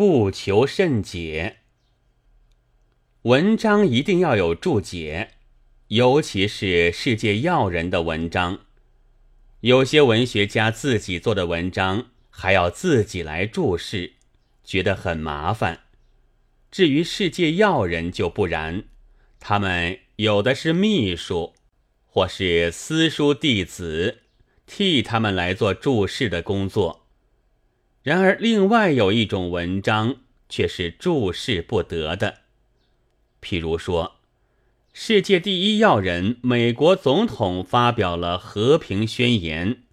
不求甚解。文章一定要有注解，尤其是世界要人的文章。有些文学家自己做的文章，还要自己来注释，觉得很麻烦。至于世界要人就不然，他们有的是秘书，或是私书弟子，替他们来做注释的工作。然而，另外有一种文章却是注释不得的，譬如说。世界第一要人美国总统发表了和平宣言，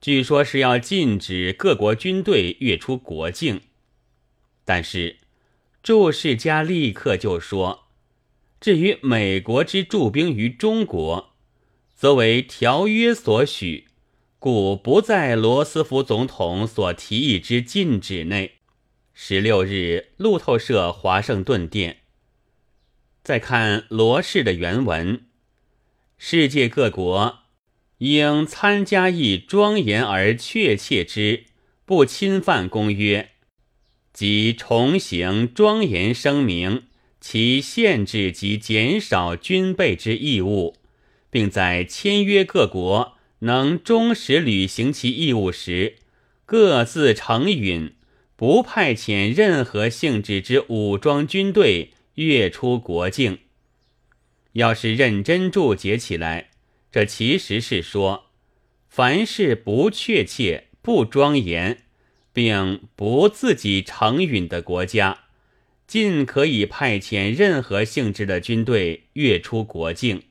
据说是要禁止各国军队越出国境。但是，注释家立刻就说：“至于美国之驻兵于中国，则为条约所许，故不在罗斯福总统所提议之禁止内。”十六日，路透社华盛顿电。再看罗氏的原文：世界各国应参加一庄严而确切之不侵犯公约，即重行庄严声明其限制及减少军备之义务，并在签约各国能忠实履行其义务时，各自承允不派遣任何性质之武装军队。越出国境，要是认真注解起来，这其实是说，凡是不确切、不庄严，并不自己承允的国家，尽可以派遣任何性质的军队越出国境。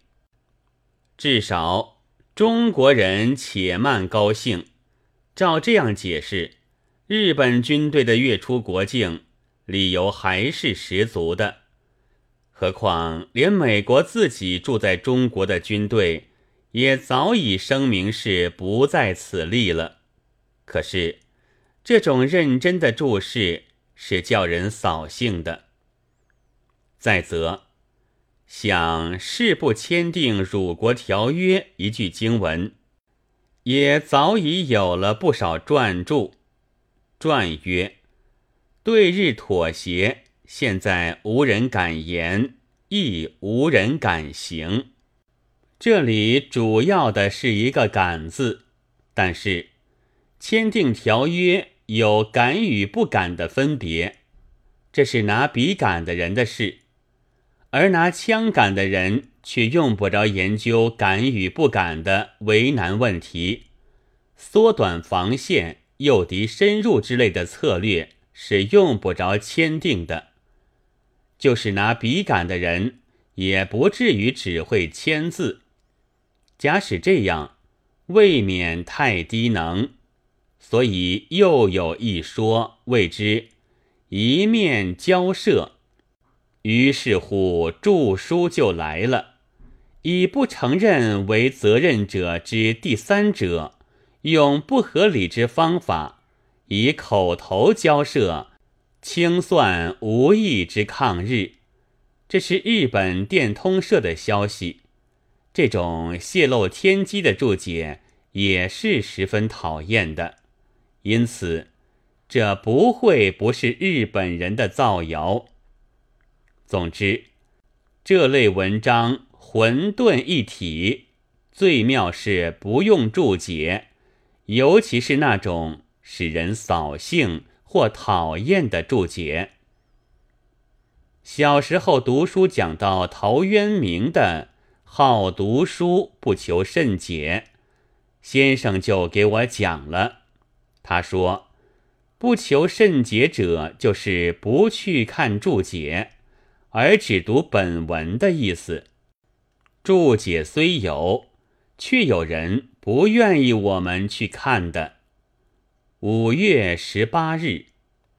至少中国人且慢高兴，照这样解释，日本军队的越出国境理由还是十足的。何况，连美国自己住在中国的军队，也早已声明是不在此例了。可是，这种认真的注释是叫人扫兴的。再则，想誓不签订辱国条约一句经文，也早已有了不少传注。传曰：“对日妥协。”现在无人敢言，亦无人敢行。这里主要的是一个“敢”字，但是签订条约有敢与不敢的分别，这是拿笔杆的人的事，而拿枪杆的人却用不着研究敢与不敢的为难问题，缩短防线、诱敌深入之类的策略是用不着签订的。就是拿笔杆的人，也不至于只会签字。假使这样，未免太低能。所以又有一说，谓之一面交涉。于是乎，著书就来了，以不承认为责任者之第三者，用不合理之方法，以口头交涉。清算无意之抗日，这是日本电通社的消息。这种泄露天机的注解也是十分讨厌的，因此这不会不是日本人的造谣。总之，这类文章混沌一体，最妙是不用注解，尤其是那种使人扫兴。或讨厌的注解。小时候读书讲到陶渊明的“好读书，不求甚解”，先生就给我讲了。他说：“不求甚解者，就是不去看注解，而只读本文的意思。注解虽有，却有人不愿意我们去看的。”五月十八日。